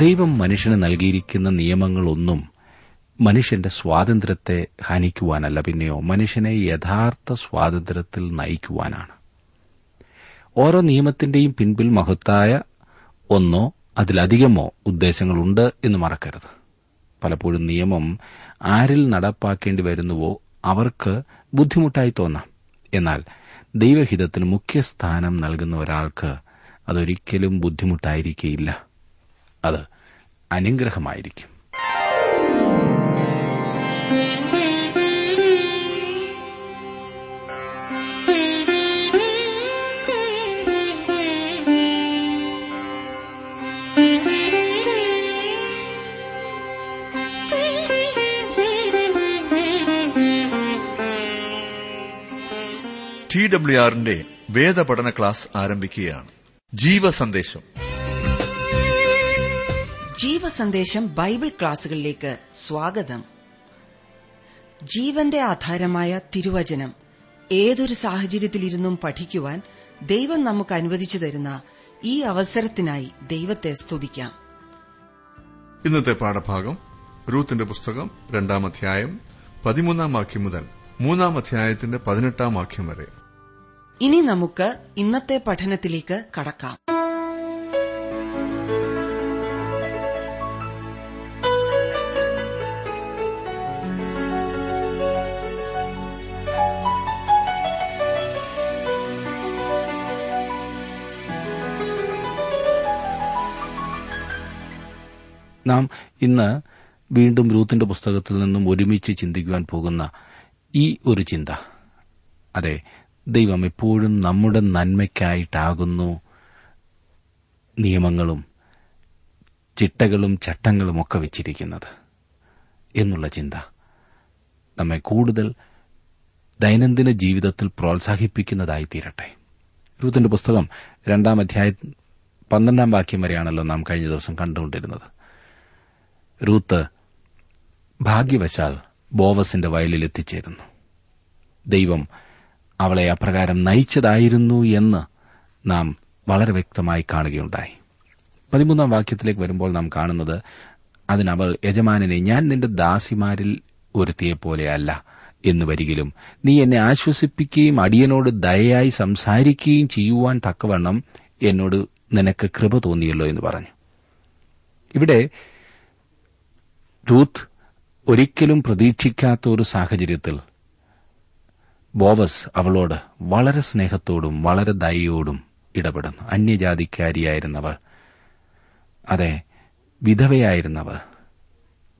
ദൈവം മനുഷ്യന് നൽകിയിരിക്കുന്ന നിയമങ്ങളൊന്നും മനുഷ്യന്റെ സ്വാതന്ത്ര്യത്തെ ഹനിക്കുവാനല്ല. പിന്നെയോ മനുഷ്യനെ യഥാർത്ഥ സ്വാതന്ത്ര്യത്തിൽ നയിക്കുവാനാണ്. ഓരോ നിയമത്തിന്റെയും പിൻപിൽ മഹത്തായ ഒന്നോ അതിലധികമോ ഉദ്ദേശങ്ങളുണ്ട് എന്ന് മറക്കരുത്. പലപ്പോഴും നിയമം ആരിൽ നടപ്പാക്കേണ്ടി വരുന്നുവോ അവർക്ക് ബുദ്ധിമുട്ടായി തോന്നാം. എന്നാൽ ദൈവഹിതത്തിന് മുഖ്യസ്ഥാനം നൽകുന്ന ഒരാൾക്ക് അതൊരിക്കലും ബുദ്ധിമുട്ടായിരിക്കയില്ല. അത് അനുഗ്രഹമായിരിക്കും. ഡബ്ല്യു ആറിന്റെ വേദപഠന ക്ലാസ് ആരംഭിക്കുകയാണ്. ജീവസന്ദേശം. ജീവസന്ദേശം ബൈബിൾ ക്ലാസുകളിലേക്ക് സ്വാഗതം. ജീവന്റെ ആധാരമായ തിരുവചനം ഏതൊരു സാഹചര്യത്തിലിരുന്നും പഠിക്കുവാൻ ദൈവം നമുക്ക് അനുവദിച്ചു തരുന്ന ഈ അവസരത്തിനായി ദൈവത്തെ സ്തുതിക്കാം. ഇന്നത്തെ പാഠഭാഗം റൂത്തിന്റെ പുസ്തകം രണ്ടാം അധ്യായം പതിമൂന്നാം വാക്യം മുതൽ മൂന്നാം അധ്യായത്തിന്റെ പതിനെട്ടാം വാക്യം വരെ. ഇനി നമുക്ക് ഇന്നത്തെ പഠനത്തിലേക്ക് കടക്കാം. നാം ഇന്ന് വീണ്ടും രൂത്തിന്റെ പുസ്തകത്തിൽ നിന്നും ഒരുമിച്ച് ചിന്തിക്കുവാൻ പോകുന്ന ഈ ഒരു ചിന്ത. അതെ ദൈവം എപ്പോഴും നമ്മുടെ നന്മയ്ക്കായിട്ടാകുന്നു. നിയമങ്ങളും ചിട്ടകളും ചട്ടങ്ങളും ഒക്കെ വെച്ചിരിക്കുന്നത് എന്നുള്ള ചിന്ത. നമ്മെ കൂടുതൽ ദൈനംദിന ജീവിതത്തിൽ പ്രോത്സാഹിപ്പിക്കുന്നതായി തീരട്ടെ. രൂത്തിന്റെ പുസ്തകം രണ്ടാം അധ്യായ പന്ത്രണ്ടാം വാക്യം വരെയാണല്ലോ നാം കഴിഞ്ഞ ദിവസം കണ്ടുകൊണ്ടിരുന്നത്. റൂത്ത് ഭാഗ്യവശാൽ ബോവസിന്റെ വയലിൽ എത്തിച്ചേരുന്നു. ദൈവം അവളെ അപ്രകാരം നയിച്ചതായിരുന്നു എന്ന് നാം വളരെ വ്യക്തമായി കാണുകയുണ്ടായി. പതിമൂന്നാം വാക്യത്തിലേക്ക് വരുമ്പോൾ നാം കാണുന്നത് അതിനവൾ യജമാനനെ ഞാൻ നിന്റെ ദാസിമാരിൽ ഒരുത്തിയെപ്പോലെയല്ല എന്ന് വരികിലും നീ എന്നെ ആശ്വസിപ്പിക്കുകയും അടിയനോട് ദയയായി സംസാരിക്കുകയും ചെയ്യുവാൻ തക്കവണ്ണം എന്നോട് നിനക്ക് കൃപ തോന്നിയല്ലോ എന്ന് പറഞ്ഞു. ഇവിടെ റൂത്ത് ഒരിക്കലും പ്രതീക്ഷിക്കാത്ത ഒരു സാഹചര്യത്തിൽ ബോവസ് അവളോട് വളരെ സ്നേഹത്തോടും വളരെ ദയോടും ഇടപെടുന്നു. അന്യജാതിക്കാരിയായിരുന്നവൾ. അതെ വിധവയായിരുന്നവൾ.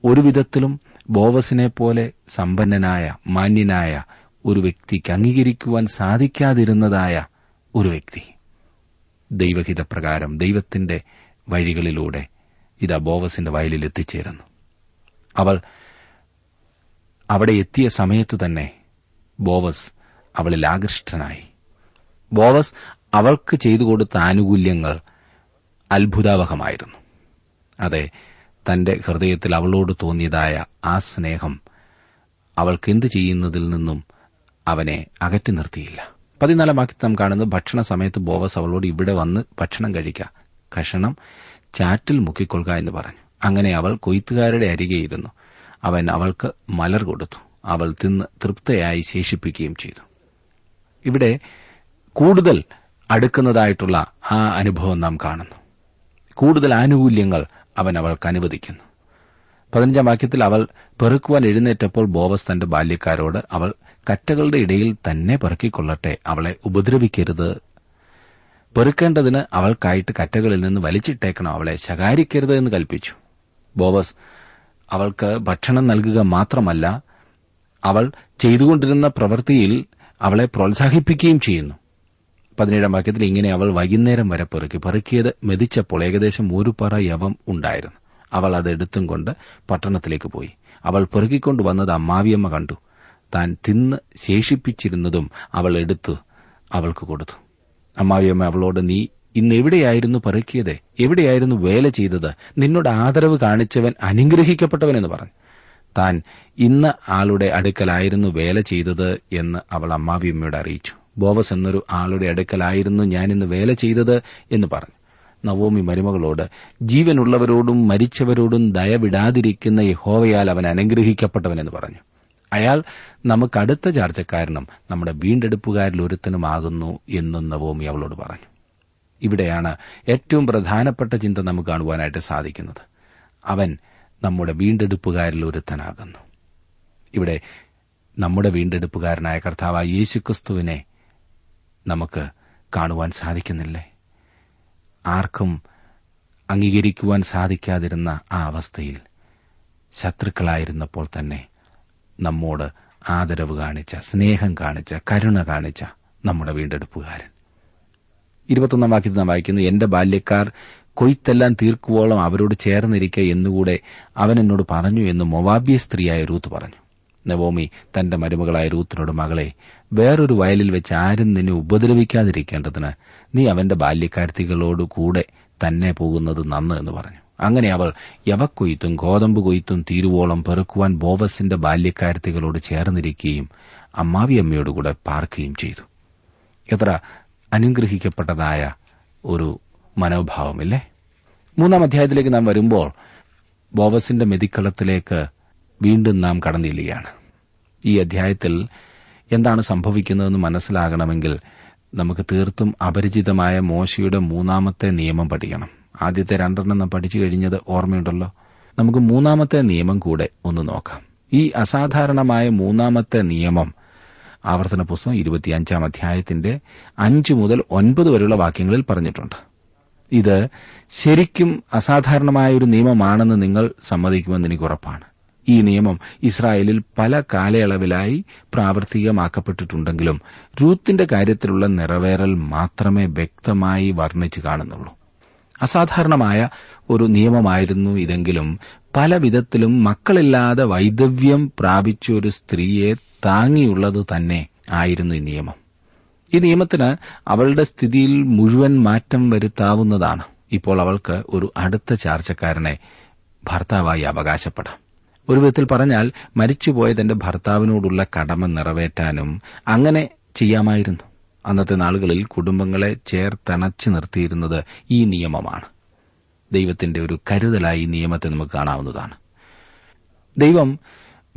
ഒരുവിധത്തിലും ബോവസിനെ പോലെ സമ്പന്നനായ മാന്യനായ ഒരു വ്യക്തിക്ക് അംഗീകരിക്കുവാൻ സാധിക്കാതിരുന്നതായ ഒരു വ്യക്തി. ദൈവഹിതപ്രകാരം ദൈവത്തിന്റെ വഴികളിലൂടെ ഇതാ ബോവസിന്റെ വയലിൽ എത്തിച്ചേരുന്നു. അവൾ അവിടെ എത്തിയ സമയത്ത് തന്നെ ബോവസ് അവളിൽ ആകൃഷ്ടനായി. ബോവസ് അവൾക്ക് ചെയ്തു കൊടുത്ത ആനുകൂല്യങ്ങൾ അത്ഭുതാവഹമായിരുന്നു. അതെ തന്റെ ഹൃദയത്തിൽ അവളോട് തോന്നിയതായ ആ സ്നേഹം അവൾക്ക് എന്ത് ചെയ്യുന്നതിൽ നിന്നും അവനെ അകറ്റി നിർത്തിയില്ല. പതിനാലാം വാക്യത്തിൽ നാം കാണുന്നത് ഭക്ഷണ സമയത്ത് ബോവസ് അവളോട് ഇവിടെ വന്ന് ഭക്ഷണം കഴിക്കുക കഷണം ചാറ്റിൽ മുക്കിക്കൊള്ളുക എന്ന് പറഞ്ഞു. അങ്ങനെ അവൾ കൊയ്ത്തുകാരുടെ അരികെയിരുന്നു അവൻ അവൾക്ക് മലർ കൊടുത്തു. അവൾ തിന്ന് തൃപ്തയായി ശേഷിപ്പിക്കുകയും ചെയ്തു. ഇവിടെ കൂടുതൽ അടുക്കുന്നതായിട്ടുള്ള ആ അനുഭവം നാം കാണുന്നു. കൂടുതൽ ആനുകൂല്യങ്ങൾ അവൻ അവൾക്ക് അനുവദിക്കുന്നു. പതിനഞ്ചാം വാക്യത്തിൽ അവൾ പെറുക്കുവാൻ എഴുന്നേറ്റപ്പോൾ ബോവസ് തന്റെ ബാല്യക്കാരോട് അവൾ കറ്റകളുടെ ഇടയിൽ തന്നെ പെറുക്കിക്കൊള്ളട്ടെ അവളെ ഉപദ്രവിക്കരുത്. പെറുക്കേണ്ടതിന് അവൾക്കായിട്ട് കറ്റകളിൽ നിന്ന് വലിച്ചിട്ടേക്കണം അവളെ ശകാരിക്കരുത് എന്ന് കൽപ്പിച്ചു. ബോവസ് അവൾക്ക് ഭക്ഷണം നൽകുക മാത്രമല്ല അവൾ ചെയ്തുകൊണ്ടിരുന്ന പ്രവൃത്തിയിൽ അവളെ പ്രോത്സാഹിപ്പിക്കുകയും ചെയ്യുന്നു. പതിനേഴാം വാക്യത്തിൽ ഇങ്ങനെ അവൾ വൈകുന്നേരം വരെ പെറുക്കി. പെറുക്കിയത് മെതിച്ചപ്പോൾ ഏകദേശം ഒരു പറ യവം ഉണ്ടായിരുന്നു. അവൾ അത് എടുത്തും കൊണ്ട് പട്ടണത്തിലേക്ക് പോയി. അവൾ പെറുക്കിക്കൊണ്ട് വന്നത് അമ്മാവിയമ്മ കണ്ടു. താൻ തിന്ന് ശേഷിപ്പിച്ചിരുന്നതും അവൾ എടുത്ത് അവൾക്ക് കൊടുത്തു. അമ്മാവിയമ്മ അവളോട് നീ ഇന്ന് എവിടെയായിരുന്നു പെറുക്കിയത്? എവിടെയായിരുന്നു വേല ചെയ്തത്? നിന്നോട് ആദരവ് കാണിച്ചവൻ അനുഗ്രഹിക്കപ്പെട്ടവനെന്ന് പറഞ്ഞു. താൻ ഇന്ന് ആളുടെ അടുക്കലായിരുന്നു വേല ചെയ്തത് എന്ന് അവൾ അമ്മാവിയമ്മയോട് അറിയിച്ചു. ബോവസ് എന്നൊരു ആളുടെ അടുക്കലായിരുന്നു ഞാൻ ഇന്ന് വേല ചെയ്തത് എന്ന് പറഞ്ഞു. നവോമി മരുമകളോട് ജീവനുള്ളവരോടും മരിച്ചവരോടും ദയവിടാതിരിക്കുന്ന യഹോവയാൽ അവൻ അനുഗ്രഹിക്കപ്പെട്ടവനെന്ന് പറഞ്ഞു. അയാൾ നമുക്ക് അടുത്ത ചാർച്ചക്കാരനും നമ്മുടെ വീണ്ടെടുപ്പുകാരിൽ ഒരുത്തനുമാകുന്നു എന്നും നവോമി അവളോട് പറഞ്ഞു. ഇവിടെയാണ് ഏറ്റവും പ്രധാനപ്പെട്ട ചിന്ത നമുക്ക് കാണുവാനായിട്ട് സാധിക്കുന്നത്. അവൻ നമ്മുടെ വീണ്ടെടുപ്പുകാരിൽ ഒരുത്തനാകുന്നു. ഇവിടെ നമ്മുടെ വീണ്ടെടുപ്പുകാരനായ കർത്താവായ യേശുക്രിസ്തുവിനെ നമുക്ക് കാണുവാൻ സാധിക്കുന്നില്ലേ? ആർക്കും അംഗീകരിക്കുവാൻ സാധിക്കാതിരുന്ന ആ അവസ്ഥയിൽ ശത്രുക്കളായിരുന്നപ്പോൾ തന്നെ നമ്മോട് ആദരവ് കാണിച്ച സ്നേഹം കാണിച്ച കരുണ കാണിച്ച നമ്മുടെ വീണ്ടെടുപ്പുകാരൻ. ഇരുപത്തൊന്നാം വാക്യത്തിൽ നാം വായിക്കുന്നു എന്റെ ബാല്യക്കാർ കൊയ്ത്തെല്ലാം തീർക്കുവോളം അവരോട് ചേർന്നിരിക്കെ എന്നുകൂടെ അവൻ എന്നോട് പറഞ്ഞു എന്ന് മൊവാബിയ സ്ത്രീയായ റൂത്ത് പറഞ്ഞു. നവോമി തന്റെ മരുമകളായ രൂത്തിനോട് മകളെ വേറൊരു വയലിൽ വെച്ച് ആരും നിന്നെ ഉപദ്രവിക്കാതിരിക്കേണ്ടതിന് നീ അവന്റെ ബാല്യക്കാർത്തികളോട് കൂടെ തന്നെ പോകുന്നത് നന്ന് എന്ന് പറഞ്ഞു. അങ്ങനെ അവൾ യവക്കൊയ്ത്തും ഗോതമ്പ് കൊയ്ത്തും തീരുവോളം പെറുക്കുവാൻ ബോവസിന്റെ ബാല്യക്കാരത്തികളോട് ചേർന്നിരിക്കുകയും അമ്മാവിയമ്മയോടുകൂടെ പാർക്കുകയും ചെയ്തു. എത്ര അനുഗ്രഹിക്കപ്പെട്ടതായ ഒരു മനോഭാവമില്ലേ? മൂന്നാം അധ്യായത്തിലേക്ക് നാം വരുമ്പോൾ ബോവസിന്റെ മെതിക്കളത്തിലേക്ക് വീണ്ടും നാം കടന്നില്ലുകയാണ് ഈ അധ്യായത്തിൽ എന്താണ് സംഭവിക്കുന്നതെന്ന് മനസ്സിലാകണമെങ്കിൽ നമുക്ക് തീർത്തും അപരിചിതമായ മോശയുടെ മൂന്നാമത്തെ നിയമം പഠിക്കണം. ആദ്യത്തെ രണ്ടെണ്ണം നാം പഠിച്ചു കഴിഞ്ഞത് ഓർമ്മയുണ്ടല്ലോ. നമുക്ക് മൂന്നാമത്തെ നിയമം കൂടെ ഒന്ന് നോക്കാം. ഈ അസാധാരണമായ മൂന്നാമത്തെ നിയമം ആവർത്തന പുസ്തകം ഇരുപത്തിയഞ്ചാം അധ്യായത്തിന്റെ അഞ്ച് മുതൽ ഒൻപത് വരെയുള്ള വാക്യങ്ങളിൽ പറഞ്ഞിട്ടുണ്ട്. ഇത് ശരിക്കും അസാധാരണമായ ഒരു നിയമമാണെന്ന് നിങ്ങൾ സമ്മതിക്കുമെന്ന് എനിക്ക് ഉറപ്പാണ്. ഈ നിയമം ഇസ്രായേലിൽ പല കാലയളവിലായി പ്രാവർത്തികമാക്കപ്പെട്ടിട്ടുണ്ടെങ്കിലും രൂത്തിന്റെ കാര്യത്തിലുള്ള നിറവേറൽ മാത്രമേ വ്യക്തമായി വർണിച്ചു കാണുന്നുള്ളൂ. അസാധാരണമായ ഒരു നിയമമായിരുന്നു ഇതെങ്കിലും പല വിധത്തിലും മക്കളില്ലാതെ വൈദവ്യം പ്രാപിച്ച ഒരു സ്ത്രീയെ താങ്ങിയുള്ളത് തന്നെ ആയിരുന്നു ഈ നിയമം. ഈ നിയമത്തിന് അവളുടെ സ്ഥിതിയിൽ മുഴുവൻ മാറ്റം വരുത്താവുന്നതാണ്. ഇപ്പോൾ അവൾക്ക് ഒരു അടുത്ത ചാർച്ചക്കാരനെ ഭർത്താവായി അവകാശപ്പെടാം. ഒരു വിധത്തിൽ പറഞ്ഞാൽ മരിച്ചുപോയ തന്റെ ഭർത്താവിനോടുള്ള കടമ നിറവേറ്റാനും അങ്ങനെ ചെയ്യാമായിരുന്നു. അന്നത്തെ നാളുകളിൽ കുടുംബങ്ങളെ ചേർത്തണച്ചു നിർത്തിയിരുന്നത് ഈ നിയമമാണ്. ദൈവത്തിന്റെ ഒരു കരുതലായി നിയമത്തെ നമുക്ക് കാണാവുന്നതാണ്. ദൈവം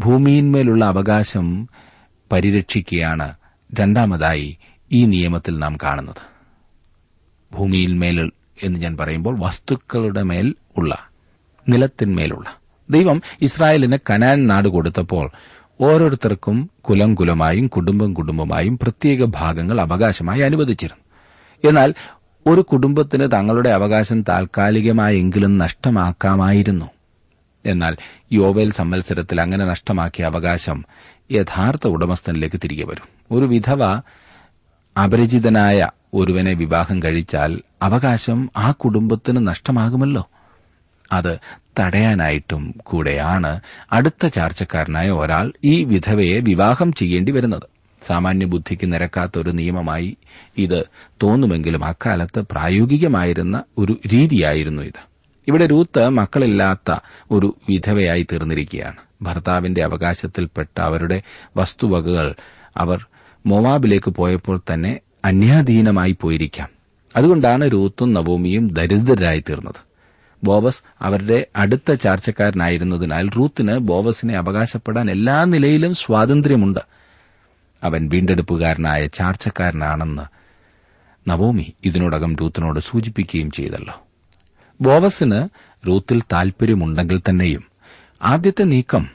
ഭൂമിയിന്മേലുള്ള അവകാശം പരിരക്ഷിക്കുകയാണ് രണ്ടാമതായി ഈ നിയമത്തിൽ നാം കാണുന്നത്. ഭൂമിയിന്മേൽ എന്ന് ഞാൻ പറയുമ്പോൾ വസ്തുക്കളുടെ മേൽ ഉള്ള നിലത്തിന്മേലുള്ള. ദൈവം ഇസ്രായേലിന് കനാൻ നാട് കൊടുത്തപ്പോൾ ഓരോരുത്തർക്കും കുലം കുലമായും കുടുംബം കുടുംബമായും പ്രത്യേക ഭാഗങ്ങൾ അവകാശമായി അനുവദിച്ചിരുന്നു. എന്നാൽ ഒരു കുടുംബത്തിന് തങ്ങളുടെ അവകാശം താൽക്കാലികമായെങ്കിലും നഷ്ടമാക്കാമായിരുന്നു. എന്നാൽ യോവേൽ സമ്മത്സരത്തിൽ അങ്ങനെ നഷ്ടമാക്കിയ അവകാശം യഥാർത്ഥ ഉടമസ്ഥനിലേക്ക് തിരികെ വരും. ഒരു വിധവ അപരിചിതനായ ഒരുവനെ വിവാഹം കഴിച്ചാൽ അവകാശം ആ കുടുംബത്തിന് നഷ്ടമാകുമല്ലോ. അത് തടയാനായിട്ടും കൂടെയാണ് അടുത്ത ചാർച്ചക്കാരനായ ഒരാൾ ഈ വിധവയെ വിവാഹം ചെയ്യേണ്ടി വരുന്നത്. സാമാന്യ ബുദ്ധിക്ക് നിരക്കാത്ത ഒരു നിയമമായി ഇത് തോന്നുമെങ്കിലും അക്കാലത്ത് പ്രായോഗികമായിരുന്ന ഒരു രീതിയായിരുന്നു ഇത്. ഇവിടെ രൂത്ത് മക്കളില്ലാത്ത ഒരു വിധവയായി തീർന്നിരിക്കുകയാണ്. ഭർത്താവിന്റെ അവകാശത്തിൽപ്പെട്ട അവരുടെ വസ്തുവകകൾ അവർ മൊവാബിലേക്ക് പോയപ്പോൾ തന്നെ അന്യാധീനമായി പോയിരിക്കാം. അതുകൊണ്ടാണ് രൂത്തും നവോമിയും ദരിദ്രരായി തീർന്നത്. ബോവസ് അവരുടെ അടുത്ത ചാർച്ചക്കാരനായിരുന്നതിനാൽ റൂത്തിന് ബോവസിനെ അവകാശപ്പെടാൻ എല്ലാ നിലയിലും സ്വാതന്ത്ര്യമുണ്ട്. അവൻ വീണ്ടെടുപ്പുകാരനായ ചാർച്ചക്കാരനാണെന്ന് നവോമി ഇതിനോടകം രൂത്തിനോട് സൂചിപ്പിക്കുകയും ചെയ്തല്ലോ. ബോവസിന് റൂത്തിൽ താൽപര്യമുണ്ടെങ്കിൽ തന്നെയും ആദ്യത്തെ നീക്കം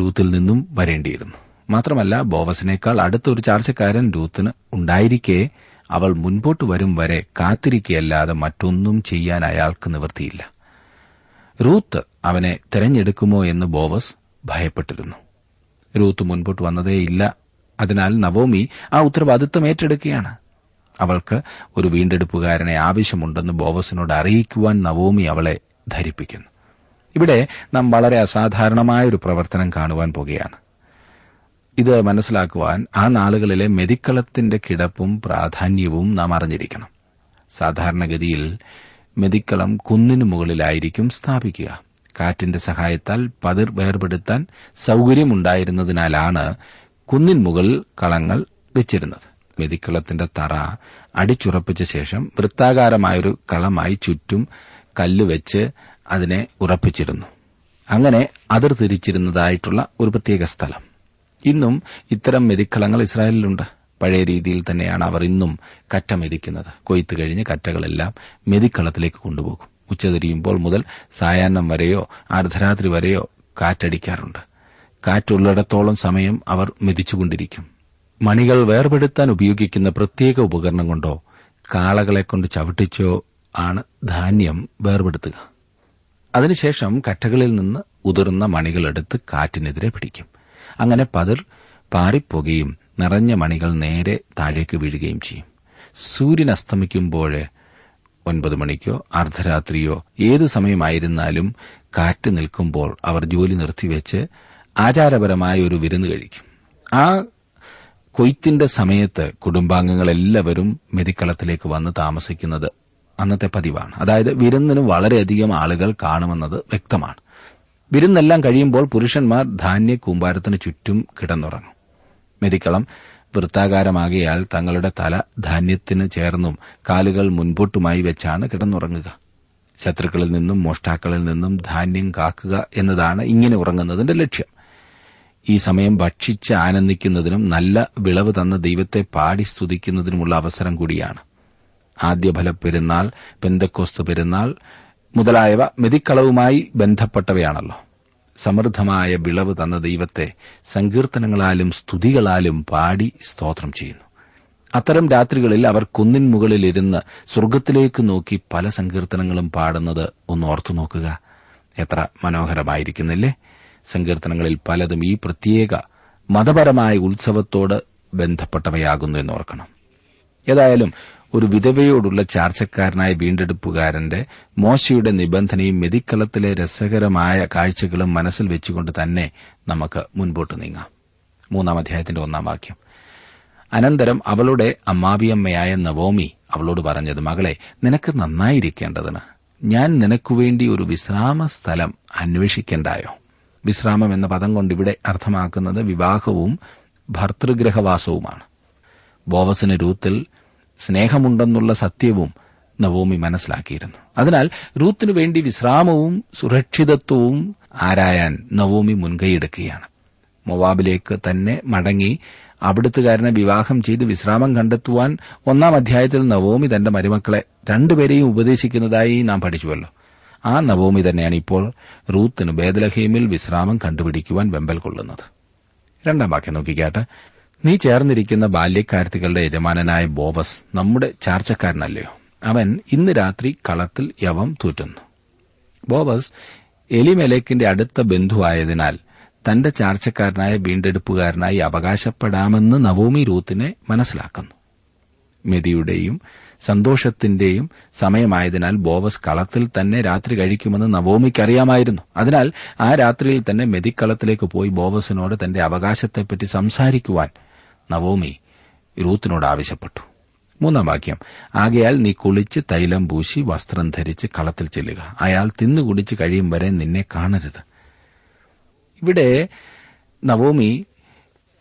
റൂത്തിൽ നിന്നും വരേണ്ടിയിരുന്നു. മാത്രമല്ല ബോവസിനേക്കാൾ അടുത്തൊരു ചാർച്ചക്കാരൻ രൂത്തിന് ഉണ്ടായിരിക്കെ അവൾ മുൻപോട്ട് വരും വരെ കാത്തിരിക്കുകയല്ലാതെ മറ്റൊന്നും ചെയ്യാൻ അയാൾക്ക് നിവൃത്തിയില്ല. റൂത്ത് അവനെ തെരഞ്ഞെടുക്കുമോ എന്ന് ബോവസ് ഭയപ്പെട്ടിരുന്നു. റൂത്ത് മുൻപോട്ട് വന്നതേയില്ല. അതിനാൽ നവോമി ആ ഉത്തരവാദിത്തം ഏറ്റെടുക്കുകയാണ്. അവൾക്ക് ഒരു വീണ്ടെടുപ്പുകാരനെ ആവശ്യമുണ്ടെന്ന് ബോവസിനോട് അറിയിക്കുവാൻ നവോമി അവളെ ധരിപ്പിക്കുന്നു. ഇവിടെ നാം വളരെ അസാധാരണമായ ഒരു പ്രവർത്തനം കാണുവാൻ പോകുകയാണ്. ഇത് മനസ്സിലാക്കുവാൻ ആ നാളുകളിലെ മെതിക്കളത്തിന്റെ കിടപ്പും പ്രാധാന്യവും നാം അറിഞ്ഞിരിക്കണം. സാധാരണഗതിയിൽ മെതിക്കളം കുന്നിനു മുകളിലായിരിക്കും സ്ഥാപിക്കുക. കാറ്റിന്റെ സഹായത്താൽ പതിർ വേർപെടുത്താൻ സൌകര്യമുണ്ടായിരുന്നതിനാലാണ് കുന്നിൻ മുകളിൽ കളങ്ങൾ വെച്ചിരുന്നത്. മെതിക്കളത്തിന്റെ തറ അടിച്ചുറപ്പിച്ച ശേഷം വൃത്താകാരമായൊരു കളമായി ചുറ്റും കല്ലുവെച്ച് അതിനെ ഉറപ്പിച്ചിരുന്നു. അങ്ങനെ അതിർ തിരിച്ചിരുന്നതായിട്ടുള്ള ഒരു പ്രത്യേക സ്ഥലം. ഇന്നും ഇത്തരം മെതിക്കളങ്ങൾ ഇസ്രായേലിലുണ്ട്. പഴയ രീതിയിൽ തന്നെയാണ് അവർ ഇന്നും കറ്റ മെതിക്കുന്നത്. കൊയ്ത്ത് കഴിഞ്ഞ് കറ്റകളെല്ലാം മെതിക്കളത്തിലേക്ക് കൊണ്ടുപോകും. ഉച്ചതിരിയുമ്പോൾ മുതൽ സായാഹ്നം വരെയോ അർദ്ധരാത്രി വരെയോ കാറ്റടിക്കാറുണ്ട്. കാറ്റുള്ളിടത്തോളം സമയം അവർ മെതിച്ചുകൊണ്ടിരിക്കും. മണികൾ വേർപെടുത്താൻ ഉപയോഗിക്കുന്ന പ്രത്യേക ഉപകരണം കൊണ്ടോ കാളകളെ കൊണ്ട് ചവിട്ടിച്ചോ ആണ് ധാന്യം വേർപെടുത്തുക. അതിനുശേഷം കറ്റകളിൽ നിന്ന് ഉതിർന്ന മണികളെടുത്ത് കാറ്റിനെതിരെ പിടിക്കും. അങ്ങനെ പതിർ പാറിപ്പോകുകയും നിറഞ്ഞ മണികൾ നേരെ താഴേക്ക് വീഴുകയും ചെയ്യും. സൂര്യൻ അസ്തമിക്കുമ്പോൾ ഒൻപത് മണിക്കോ അർദ്ധരാത്രിയോ ഏത് സമയമായിരുന്നാലും കാറ്റ് നിൽക്കുമ്പോൾ അവർ ജോലി നിർത്തിവെച്ച് ആചാരപരമായ ഒരു വിരുന്ന് കഴിക്കും. ആ കൊയ്ത്തിന്റെ സമയത്ത് കുടുംബാംഗങ്ങളെല്ലാവരും മെതിക്കളത്തിലേക്ക് വന്ന് താമസിക്കുന്നത് അന്നത്തെ പതിവാണ്. അതായത് വിരുന്നിന് വളരെയധികം ആളുകൾ കാണുമെന്നത് വ്യക്തമാണ്. വിരുന്നെല്ലാം കഴിയുമ്പോൾ പുരുഷന്മാർ ധാന്യ കൂമ്പാരത്തിന് ചുറ്റും കിടന്നുറങ്ങും. മെതിക്കളം വൃത്താകാരമാകിയാൽ തങ്ങളുടെ തല ധാന്യത്തിന് ചേർന്നും കാലുകൾ മുൻപോട്ടുമായി വെച്ചാണ് കിടന്നുറങ്ങുക. ശത്രുക്കളിൽ നിന്നും മോഷ്ടാക്കളിൽ നിന്നും ധാന്യം കാക്കുക എന്നതാണ് ഇങ്ങനെ ഉറങ്ങുന്നതിന്റെ ലക്ഷ്യം. ഈ സമയം ഭക്ഷിച്ച് ആനന്ദിക്കുന്നതിനും നല്ല വിളവ് തന്ന ദൈവത്തെ പാടി സ്തുതിക്കുന്നതിനുമുള്ള അവസരം കൂടിയാണ്. ആദ്യഫല പെരുന്നാൾ പെന്തക്കോസ്ത് പെരുന്നാൾ മുതലായവ മെതിക്കളവുമായി ബന്ധപ്പെട്ടവയാണല്ലോ. സമൃദ്ധമായ വിളവ് തന്ന ദൈവത്തെ സങ്കീർത്തനങ്ങളാലും സ്തുതികളാലും പാടി സ്തോത്രം ചെയ്യുന്നു. അത്തരം രാത്രികളിൽ അവർ കുന്നിൻ മുകളിലിരുന്ന് സ്വർഗത്തിലേക്ക് നോക്കി പല സങ്കീർത്തനങ്ങളും പാടുന്നത് ഒന്ന് ഓർത്തു നോക്കുക. എത്ര മനോഹരമായിരിക്കുന്നില്ലേ? സങ്കീർത്തനങ്ങളിൽ പലതും ഈ പ്രത്യേക മതപരമായ ഉത്സവത്തോട് ബന്ധപ്പെട്ടവയാകുന്നു എന്നോർക്കണം ഏതായാലും ഒരു വിധവയോടുള്ള ചാർച്ചക്കാരനായ വീണ്ടെടുപ്പുകാരന്റെ മോശയുടെ നിബന്ധനയും മെതിക്കളത്തിലെ രസകരമായ കാഴ്ചകളും മനസ്സിൽ വെച്ചുകൊണ്ട് തന്നെ നമുക്ക് മുൻപോട്ട് നീങ്ങാം. മൂന്നാം അധ്യായത്തിന്റെ ഒന്നാം വാക്യം. അനന്തരം അവളുടെ അമ്മാവിയമ്മയായ നവോമി അവളോട് പറഞ്ഞത് മകളെ നിനക്ക് നന്നായിരിക്കേണ്ടതിന് ഞാൻ നിനക്കുവേണ്ടി ഒരു വിശ്രാമ സ്ഥലം അന്വേഷിക്കേണ്ടായോ? വിശ്രാമം എന്ന പദം കൊണ്ട് ഇവിടെ അർത്ഥമാക്കുന്നത് വിവാഹവും ഭർത്തൃഗ്രഹവാസവുമാണ് ബോവസിന് രൂത്തിൽ സ്നേഹമുണ്ടെന്നുള്ള സത്യവും നവോമി മനസ്സിലാക്കിയിരുന്നു. അതിനാൽ റൂത്തിനു വേണ്ടി വിശ്രാമവും സുരക്ഷിതത്വവും ആരായാൻ നവോമി മുൻകൈയെടുക്കുകയാണ്. മൊവാബിലേക്ക് തന്നെ മടങ്ങി അവിടുത്തുകാരനെ വിവാഹം ചെയ്ത് വിശ്രാമം കണ്ടെത്തുവാൻ ഒന്നാം അധ്യായത്തിൽ നവോമി തന്റെ മരുമക്കളെ രണ്ടുപേരെയും ഉപദേശിക്കുന്നതായി നാം പഠിച്ചുവല്ലോ. ആ നവോമി തന്നെയാണ് ഇപ്പോൾ റൂത്തിന് ബേദലഹീമിൽ വിശ്രാമം കണ്ടുപിടിക്കുവാൻ വെമ്പൽ കൊള്ളുന്നത്. രണ്ടാം വാക്യം നോക്കിക്കാട്ട്. നീ ചേർന്നിരിക്കുന്ന ബാല്യക്കാരത്തികളുടെ യജമാനനായ ബോവസ് നമ്മുടെ ചാർച്ചക്കാരനല്ലയോ? അവൻ ഇന്ന് രാത്രി കളത്തിൽ യവം തൂറ്റുന്നു. ബോവസ് എലിമെലേക്കിന്റെ അടുത്ത ബന്ധുവായതിനാൽ തന്റെ ചാർച്ചക്കാരനായ വീണ്ടെടുപ്പുകാരനായി അവകാശപ്പെടാമെന്ന് നവോമി റൂത്തിനെ മനസ്സിലാക്കുന്നു. മെതിയുടെയും സന്തോഷത്തിന്റെയും സമയമായതിനാൽ ബോവസ് കളത്തിൽ തന്നെ രാത്രി കഴിക്കുമെന്ന് നവോമിക്കറിയാമായിരുന്നു. അതിനാൽ ആ രാത്രിയിൽ തന്നെ മെതിക്കളത്തിലേക്ക് പോയി ബോവസിനോട് തന്റെ അവകാശത്തെപ്പറ്റി സംസാരിക്കുവാൻ നവോമി റൂത്തിനോട് ആവശ്യപ്പെട്ടു. മൂന്നാം വാക്യം. ആകയാൽ നീ കുളിച്ച് തൈലം പൂശി വസ്ത്രം ധരിച്ച് കളത്തിൽ ചെല്ലുക. അയാൾ തിന്നുകുടിച്ച് കഴിയും വരെ നിന്നെ കാണരുത്. ഇവിടെ നവോമി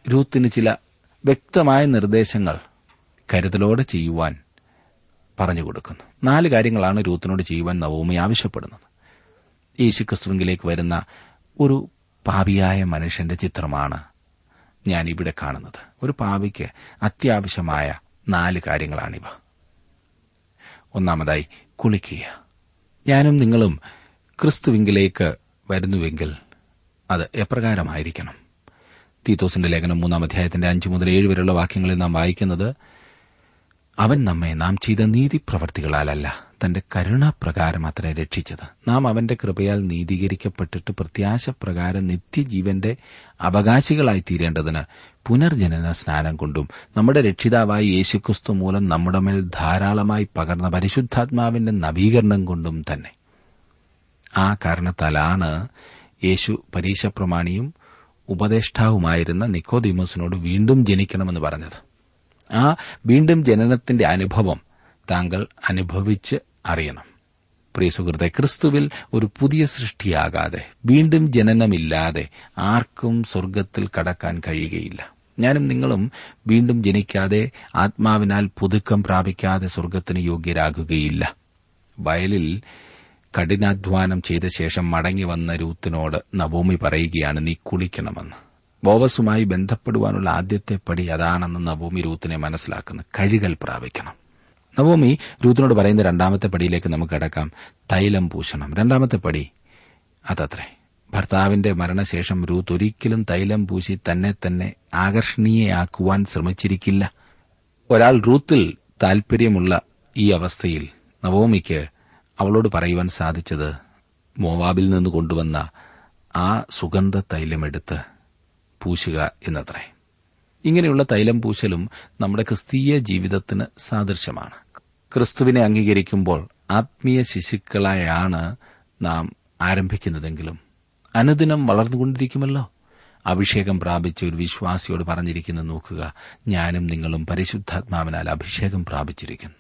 രൂത്തിന് ചില വ്യക്തമായ നിർദ്ദേശങ്ങൾ കരുതലോടെ ചെയ്യുവാൻ പറഞ്ഞുകൊടുക്കുന്നു നാല് കാര്യങ്ങളാണ് രൂത്തിനോട് ചെയ്യുവാൻ നവോമി ആവശ്യപ്പെടുന്നത്. യേശുക്രിസ്തുവിലേക്ക് വരുന്ന ഒരു പാപിയായ മനുഷ്യന്റെ ചിത്രമാണ് ഞാൻ ഇവിടെ കാണുന്നത്. ഒരു പാപിക്ക് അത്യാവശ്യമായ നാല് കാര്യങ്ങളാണിവ. ഒന്നാമതായി കുളിക്കുക. ഞാനും നിങ്ങളും ക്രിസ്തുവിങ്കിലേക്ക് വരുന്നുവെങ്കിൽ അത് എപ്രകാരമായിരിക്കണം? തീത്തോസിന്റെ ലേഖനം മൂന്നാം അധ്യായത്തിന്റെ അഞ്ചു മുതൽ ഏഴ് വരെയുള്ള വാക്യങ്ങളിൽ നാം വായിക്കുന്നത് അവൻ നമ്മെ നാം ചെയ്ത നീതിപ്രവർത്തികളാലല്ല തന്റെ കരുണാപ്രകാരം അത്രേ രക്ഷിച്ചത്. നാം അവന്റെ കൃപയാൽ നീതീകരിക്കപ്പെട്ടിട്ട് പ്രത്യാശപ്രകാരം നിത്യജീവന്റെ അവകാശികളായി തീരേണ്ടതിന് പുനർജനന സ്നാനം കൊണ്ടും നമ്മുടെ രക്ഷിതാവായ യേശുക്രിസ്തു മൂലം നമ്മുടെ മേൽ ധാരാളമായി പകർന്ന പരിശുദ്ധാത്മാവിന്റെ നവീകരണം കൊണ്ടും തന്നെ. ആ കാരണത്താലാണ് യേശു പരീശപ്രമാണിയും ഉപദേഷ്ടാവുമായിരുന്ന നിക്കോദിമോസിനോട് വീണ്ടും ജനിക്കണമെന്ന് പറഞ്ഞത്. ആ വീണ്ടും ജനനത്തിന്റെ അനുഭവം താങ്കൾ അനുഭവിച്ച് അറിയണം. പ്രിയ സുഹൃത്തെ ക്രിസ്തുവിൽ ഒരു പുതിയ സൃഷ്ടിയാകാതെ വീണ്ടും ജനനമില്ലാതെ ആർക്കും സ്വർഗത്തിൽ കടക്കാൻ കഴിയുകയില്ല. ഞാനും നിങ്ങളും വീണ്ടും ജനിക്കാതെ ആത്മാവിനാൽ പുതുക്കം പ്രാപിക്കാതെ സ്വർഗത്തിന് യോഗ്യരാകുകയില്ല. വയലിൽ കഠിനാധ്വാനം ചെയ്ത ശേഷം മടങ്ങി വന്ന രൂത്തിനോട് നവോമി പറയുകയാണ് നീ കുളിക്കണമെന്ന്. ബോവസുമായി ബന്ധപ്പെടുവാനുള്ള ആദ്യത്തെ പടി അതാണെന്ന് നവോമി രൂത്തിനെ മനസ്സിലാക്കുന്നു കഴികൾ പ്രാപിക്കണം. നവോമി രൂത്തിനോട് പറയുന്ന രണ്ടാമത്തെ പടിയിലേക്ക് നമുക്ക് കിടക്കാം. തൈലം പൂശണം. രണ്ടാമത്തെ പടി അതത്രേ. ഭർത്താവിന്റെ മരണശേഷം രൂത്ത് ഒരിക്കലും തൈലം പൂശി തന്നെ തന്നെ ആകർഷണീയയാക്കുവാൻ ശ്രമിച്ചിരിക്കില്ല. ഒരാൾ റൂത്തിൽ താൽപര്യമുള്ള ഈ അവസ്ഥയിൽ നവോമിക്ക് അവളോട് പറയുവാൻ സാധിച്ചത് മോവാബിൽ നിന്ന് കൊണ്ടുവന്ന ആ സുഗന്ധ തൈലമെടുത്ത് പൂശുക എന്നത്രേ. ഇങ്ങനെയുള്ള തൈലം പൂശലും നമ്മുടെ ക്രിസ്തീയ ജീവിതത്തിന് സാദൃശ്യമാണ്. ക്രിസ്തുവിനെ അംഗീകരിക്കുമ്പോൾ ആത്മീയ ശിശുക്കളായാണ് നാം ആരംഭിക്കുന്നതെങ്കിലും. അനുദിനം വളർന്നുകൊണ്ടിരിക്കുമല്ലോ. അഭിഷേകം പ്രാപിച്ച ഒരു വിശ്വാസിയോട് പറഞ്ഞിരിക്കുന്നു നോക്കുക ഞാനും നിങ്ങളും പരിശുദ്ധാത്മാവിനാൽ അഭിഷേകം പ്രാപിച്ചിരിക്കുന്നു.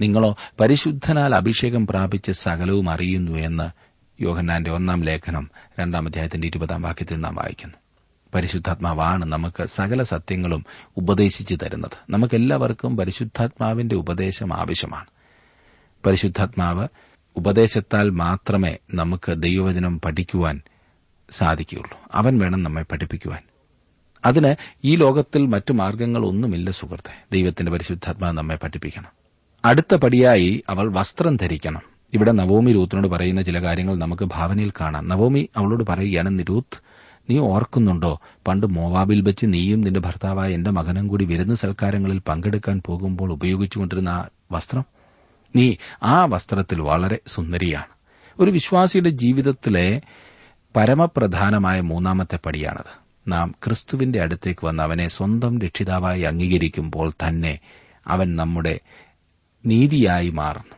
നിങ്ങളോ പരിശുദ്ധനാൽ അഭിഷേകം പ്രാപിച്ച് സകലവും അറിയുന്നു എന്ന് യോഹന്നാന്റെ ഒന്നാം ലേഖനം രണ്ടാം അധ്യായത്തിന്റെ ഇരുപതാം വാക്യത്തിൽ നാം വായിക്കുന്നു. പരിശുദ്ധാത്മാവാണ് നമുക്ക് സകല സത്യങ്ങളും ഉപദേശിച്ചു തരുന്നത്. നമുക്കെല്ലാവർക്കും പരിശുദ്ധാത്മാവിന്റെ ഉപദേശം ആവശ്യമാണ്. പരിശുദ്ധാത്മാവ് ഉപദേശത്താൽ മാത്രമേ നമുക്ക് ദൈവവചനം പഠിക്കുവാൻ സാധിക്കുകയുള്ളൂ. അവൻ വേണം നമ്മെ പഠിപ്പിക്കുവാൻ. അതിന് ഈ ലോകത്തിൽ മറ്റു മാർഗങ്ങളൊന്നുമില്ല സുഹൃത്തെ. ദൈവത്തിന്റെ പരിശുദ്ധാത്മാവ് നമ്മെ പഠിപ്പിക്കണം. അടുത്ത പടിയായി അവൾ വസ്ത്രം ധരിക്കണം. ഇവിടെ നവോമി രൂത്തിനോട് പറയുന്ന ചില കാര്യങ്ങൾ നമുക്ക് ഭാവനയിൽ കാണാം. നവോമി അവളോട് പറയുകയാണ് നിരൂത്ത് നീ ഓർക്കുന്നുണ്ടോ? പണ്ട് മോവാബിൽ വെച്ച് നീയും നിന്റെ ഭർത്താവായ എന്റെ മകനും കൂടി വിരുന്ന് സൽക്കാരങ്ങളിൽ പങ്കെടുക്കാൻ പോകുമ്പോൾ ഉപയോഗിച്ചുകൊണ്ടിരുന്ന ആ വസ്ത്രം? നീ ആ വസ്ത്രത്തിൽ വളരെ സുന്ദരിയാണ്. ഒരു വിശ്വാസിയുടെ ജീവിതത്തിലെ പരമപ്രധാനമായ മൂന്നാമത്തെ പടിയാണത്. നാം ക്രിസ്തുവിന്റെ അടുത്തേക്ക് വന്ന് അവനെ സ്വന്തം രക്ഷിതാവായി അംഗീകരിക്കുമ്പോൾ തന്നെ അവൻ നമ്മുടെ നീതിയായി മാറുന്നു.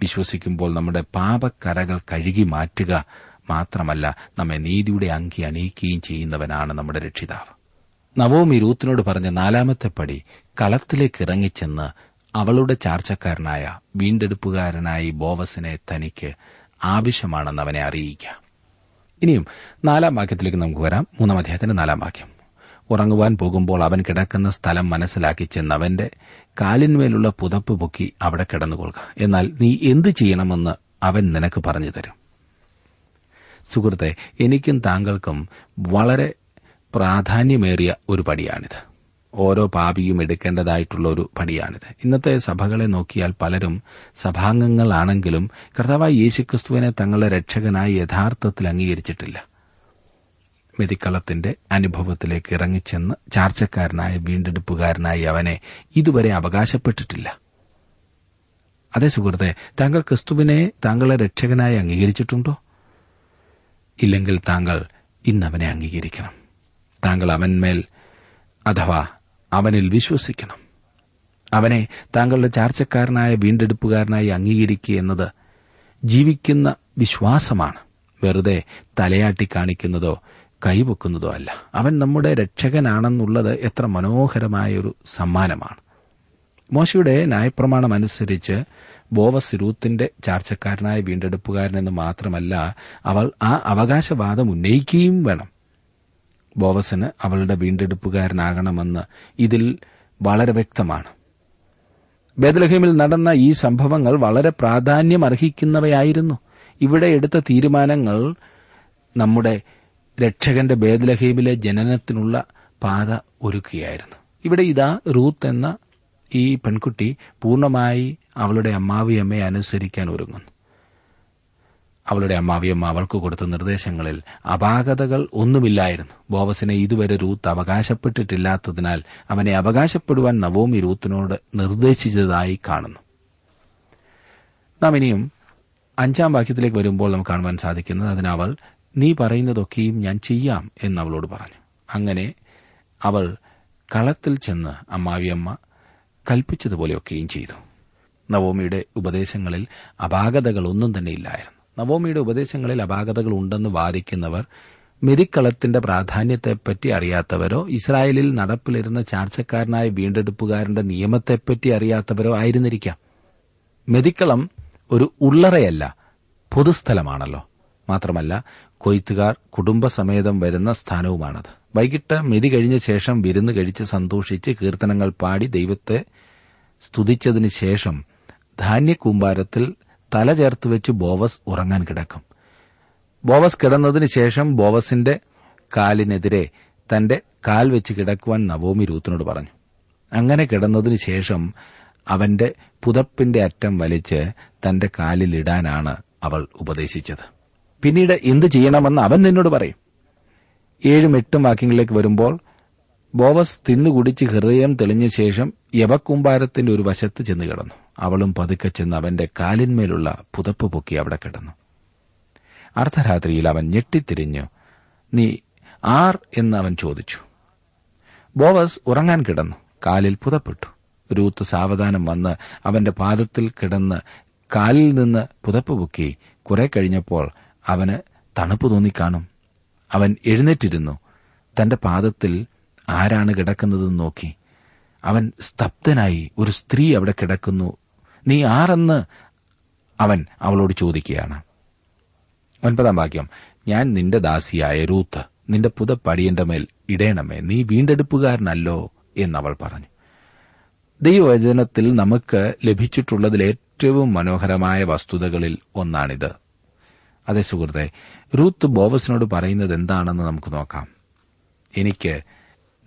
വിശ്വസിക്കുമ്പോൾ നമ്മുടെ പാപക്കരകൾ കഴുകി മാറ്റുക മാത്രമല്ല നമ്മെ നീതിയുടെ അങ്കി അണിയിക്കുകയും ചെയ്യുന്നവനാണ് നമ്മുടെ രക്ഷിതാവ്. നവോമി രൂത്തിനോട് പറഞ്ഞ നാലാമത്തെ പടി കളത്തിലേക്ക് ഇറങ്ങിച്ചെന്ന് അവളുടെ ചാർച്ചക്കാരനായ വീണ്ടെടുപ്പുകാരനായി ബോവസിനെ തനിക്ക് ആവശ്യമാണെന്ന് അവനെ അറിയിക്കാം. ഇനിയും നാലാം വാക്യത്തിലേക്ക് നമുക്ക് വരാം. മൂന്നാം അധ്യായത്തിന്റെ നാലാം വാക്യം. ഉറങ്ങുവാൻ പോകുമ്പോൾ അവൻ കിടക്കുന്ന സ്ഥലം മനസ്സിലാക്കി ചെന്ന് അവന്റെ കാലിന്മേലുള്ള പുതപ്പ് പൊക്കി അവിടെ കിടന്നുകൊള്ളുക. എന്നാൽ നീ എന്തു ചെയ്യണമെന്ന് അവൻ നിനക്ക് പറഞ്ഞു തരും. സുഹൃത്തെ എനിക്കും താങ്കൾക്കും വളരെ പ്രാധാന്യമേറിയ ഒരു പടിയാണിത്. ഓരോ പാപിയും എടുക്കേണ്ടതായിട്ടുള്ള ഒരു പടിയാണിത്. ഇന്നത്തെ സഭകളെ നോക്കിയാൽ പലരും സഭാംഗങ്ങളാണെങ്കിലും കർത്താവായ യേശുക്രിസ്തുവിനെ തങ്ങളുടെ രക്ഷകനായി യഥാർത്ഥത്തിൽ അംഗീകരിച്ചിട്ടില്ല. മെതിക്കളത്തിന്റെ അനുഭവത്തിലേക്ക് ഇറങ്ങിച്ചെന്ന് ചാർച്ചക്കാരനായ വീണ്ടെടുപ്പുകാരനായി അവനെ ഇതുവരെ അവകാശപ്പെട്ടിട്ടില്ല. അതേ സുഹൃത്തെ താങ്കൾ ക്രിസ്തുവിനെ താങ്കളെ രക്ഷകനായി അംഗീകരിച്ചിട്ടുണ്ടോ? ഇല്ലെങ്കിൽ താങ്കൾ ഇന്നവനെ അംഗീകരിക്കണം. താങ്കൾ അവന്മേൽ അഥവാ അവനിൽ വിശ്വസിക്കണം. അവനെ താങ്കളുടെ ചാർച്ചക്കാരനായ വീണ്ടെടുപ്പുകാരനായി അംഗീകരിക്കുക എന്നത് ജീവിക്കുന്ന വിശ്വാസമാണ്. വെറുതെ തലയാട്ടി കാണിക്കുന്നതോ കൈവെക്കുന്നതോ അല്ല. അവൻ നമ്മുടെ രക്ഷകനാണെന്നുള്ളത് എത്ര മനോഹരമായൊരു സമ്മാനമാണ്. മോശയുടെ ന്യായപ്രമാണം അനുസരിച്ച് ബോവസ് രൂത്തിന്റെ ചാർച്ചക്കാരനായ വീണ്ടെടുപ്പുകാരനെന്ന് മാത്രമല്ല അവൾ ആ അവകാശവാദം ഉന്നയിക്കുകയും വേണം. ബോവസിന് അവളുടെ വീണ്ടെടുപ്പുകാരനാകണമെന്ന് ഇതിൽ വളരെ വ്യക്തമാണ്. ബേദലഹിമിൽ നടന്ന ഈ സംഭവങ്ങൾ വളരെ പ്രാധാന്യം അർഹിക്കുന്നവയായിരുന്നു ഇവിടെ എടുത്ത തീരുമാനങ്ങൾ നമ്മുടെ രക്ഷകന്റെ ബേദലഹീമിലെ ജനനത്തിനുള്ള പാത ഒരുക്കുകയായിരുന്നു. ഇവിടെ ഇതാ റൂത്ത് എന്ന ഈ പെൺകുട്ടി പൂർണമായി അവളുടെ അമ്മാവിയമ്മയെ അനുസരിക്കാൻ ഒരുങ്ങുന്നു. അവളുടെ അമ്മാവിയമ്മ അവൾക്ക് കൊടുത്ത നിർദ്ദേശങ്ങളിൽ അപാകതകൾ ഒന്നുമില്ലായിരുന്നു. ബോവസിനെ ഇതുവരെ റൂത്ത് അവകാശപ്പെട്ടിട്ടില്ലാത്തതിനാൽ അവനെ അവകാശപ്പെടുവാൻ നവോമി റൂത്തിനോട് നിർദ്ദേശിച്ചതായി കാണുന്നു. നാം ഇനിയും അഞ്ചാം വാക്യത്തിലേക്ക് വരുമ്പോൾ നമുക്ക് കാണുവാൻ സാധിക്കുന്നത് അതിനവൾ നീ പറയുന്നതൊക്കെയും ഞാൻ ചെയ്യാം എന്ന് അവളോട് പറഞ്ഞു. അങ്ങനെ അവൾ കളത്തിൽ ചെന്ന് അമ്മാവിയമ്മ കൽപ്പിച്ചതുപോലെയൊക്കെയും ചെയ്തു. നവോമിയുടെ ഉപദേശങ്ങളിൽ അപാകതകളൊന്നും തന്നെ ഇല്ലായിരുന്നു നവോമിയുടെ ഉപദേശങ്ങളിൽ അപാകതകൾ ഉണ്ടെന്ന് വാദിക്കുന്നവർ മെതിക്കളത്തിന്റെ പ്രാധാന്യത്തെപ്പറ്റി അറിയാത്തവരോ ഇസ്രായേലിൽ നടപ്പിലിരുന്ന ചാർച്ചക്കാരനായ വീണ്ടെടുപ്പുകാരന്റെ നിയമത്തെപ്പറ്റി അറിയാത്തവരോ ആയിരുന്നിരിക്കാം. മെതിക്കളം ഒരു ഉള്ളറയല്ല പൊതുസ്ഥലമാണല്ലോ. മാത്രമല്ല കൊയ്ത്തുകാർ കുടുംബസമേതം വരുന്ന സ്ഥാനവുമാണത്. വൈകിട്ട് മെതി കഴിഞ്ഞ ശേഷം വിരുന്ന് കഴിച്ച് സന്തോഷിച്ച് കീർത്തനങ്ങൾ പാടി ദൈവത്തെ സ്തുതിച്ചതിനു ശേഷം ധാന്യക്കൂമ്പാരത്തിൽ തല ചേർത്ത് വെച്ച് ബോവസ് ഉറങ്ങാൻ കിടക്കും. ബോവസ് കിടന്നതിന് ശേഷം ബോവസിന്റെ കാലിനെതിരെ തന്റെ കാൽ വെച്ച് കിടക്കുവാൻ നവോമി രൂത്തിനോട് പറഞ്ഞു. അങ്ങനെ കിടന്നതിന് ശേഷം അവന്റെ പുതപ്പിന്റെ അറ്റം വലിച്ച് തന്റെ കാലിലിടാനാണ് അവൾ ഉപദേശിച്ചത്. പിന്നീട് എന്ത് ചെയ്യണമെന്ന് അവൻ നിന്നോട് പറയും. ഏഴും എട്ടും വാക്യങ്ങളിലേക്ക് വരുമ്പോൾ ബോവസ് തിന്നുകുടിച്ച് ഹൃദയം തെളിഞ്ഞ ശേഷം യവക്കുംബാരത്തിന്റെ ഒരു വശത്ത് ചെന്ന് കിടന്നു. അവളും പതുക്കെ ചെന്ന് അവന്റെ കാലിന്മേലുള്ള പുതപ്പ് പൊക്കി അവിടെ കിടന്നു. അർദ്ധരാത്രിയിൽ അവൻ ഞെട്ടിത്തിരിഞ്ഞു. നീ ആർ എന്ന് അവൻ ചോദിച്ചു. ബോവസ് ഉറങ്ങാൻ കിടന്നു. കാലിൽ പുതപ്പെട്ടു. രൂത്ത് സാവധാനം വന്ന് അവന്റെ പാദത്തിൽ കിടന്ന് കാലിൽ നിന്ന് പുതപ്പ് പൊക്കി കുറെ കഴിഞ്ഞപ്പോൾ അവന് തണുപ്പ് തോന്നിക്കാണും. അവൻ എഴുന്നേറ്റിരുന്നു. തന്റെ പാദത്തിൽ ആരാണ് കിടക്കുന്നതെന്ന് നോക്കി. അവൻ സ്തബ്ധനായി ഒരു സ്ത്രീ അവിടെ കിടക്കുന്നു. നീ ആരെന്ന് അവൻ അവളോട് ചോദിക്കുകയാണ്. ഒൻപതാം വാക്യം ഞാൻ നിന്റെ ദാസിയായ രൂത്ത്. നിന്റെ പുതപ്പടിയന്റെ മേൽ ഇടേണമേ നീ വീണ്ടെടുപ്പുകാരനല്ലോ എന്നവൾ പറഞ്ഞു. ദൈവവചനത്തിൽ നമുക്ക് ലഭിച്ചിട്ടുള്ളതിൽ ഏറ്റവും മനോഹരമായ വസ്തുതകളിൽ ഒന്നാണിത്. അതേ സുഹൃത്തെ റൂത്ത് ബോവസിനോട് പറയുന്നത് എന്താണെന്ന് നമുക്ക് നോക്കാം. എനിക്ക്